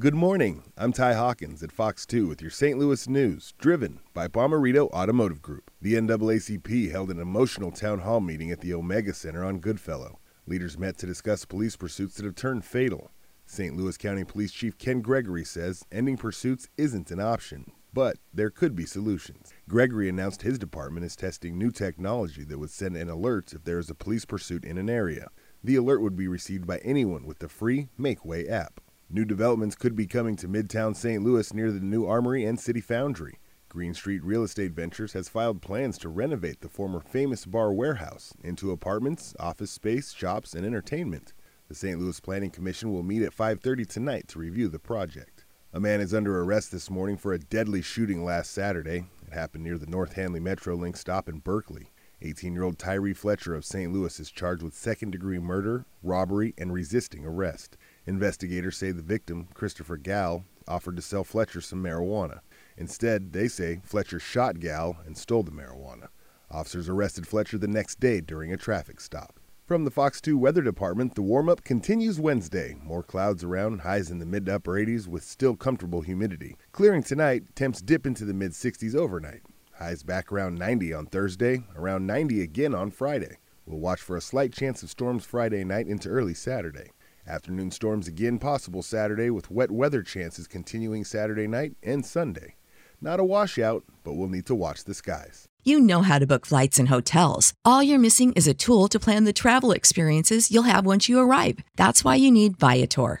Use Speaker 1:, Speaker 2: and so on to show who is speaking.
Speaker 1: Good morning. I'm Ty Hawkins at Fox 2 with your St. Louis news, driven by Bomarito Automotive Group. The NAACP held an emotional town hall meeting at the Omega Center on Goodfellow. Leaders met to discuss police pursuits that have turned fatal. St. Louis County Police Chief Ken Gregory says ending pursuits isn't an option, but there could be solutions. Gregory announced his department is testing new technology that would send an alert if there is a police pursuit in an area. The alert would be received by anyone with the free MakeWay app. New developments could be coming to Midtown St. Louis near the new Armory and City Foundry. Green Street Real Estate Ventures has filed plans to renovate the former Famous-Barr warehouse into apartments, office space, shops, and entertainment. The St. Louis Planning Commission will meet at 5:30 tonight to review the project. A man is under arrest this morning for a deadly shooting last Saturday. It happened near the North Hanley Metrolink stop in Berkeley. 18-year-old Tyree Fletcher of St. Louis is charged with second-degree murder, robbery, and resisting arrest. Investigators say the victim, Christopher Gall, offered to sell Fletcher some marijuana. Instead, they say Fletcher shot Gall and stole the marijuana. Officers arrested Fletcher the next day during a traffic stop. From the Fox 2 Weather Department, the warm up continues Wednesday. More clouds around, highs in the mid to upper 80s with still comfortable humidity. Clearing tonight, temps dip into the mid 60s overnight. Highs back around 90 on Thursday, around 90 again on Friday. We'll watch for a slight chance of storms Friday night into early Saturday. Afternoon storms again possible Saturday with wet weather chances continuing Saturday night and Sunday. Not a washout, but we'll need to watch the skies.
Speaker 2: You know how to book flights and hotels. All you're missing is a tool to plan the travel experiences you'll have once you arrive. That's why you need Viator.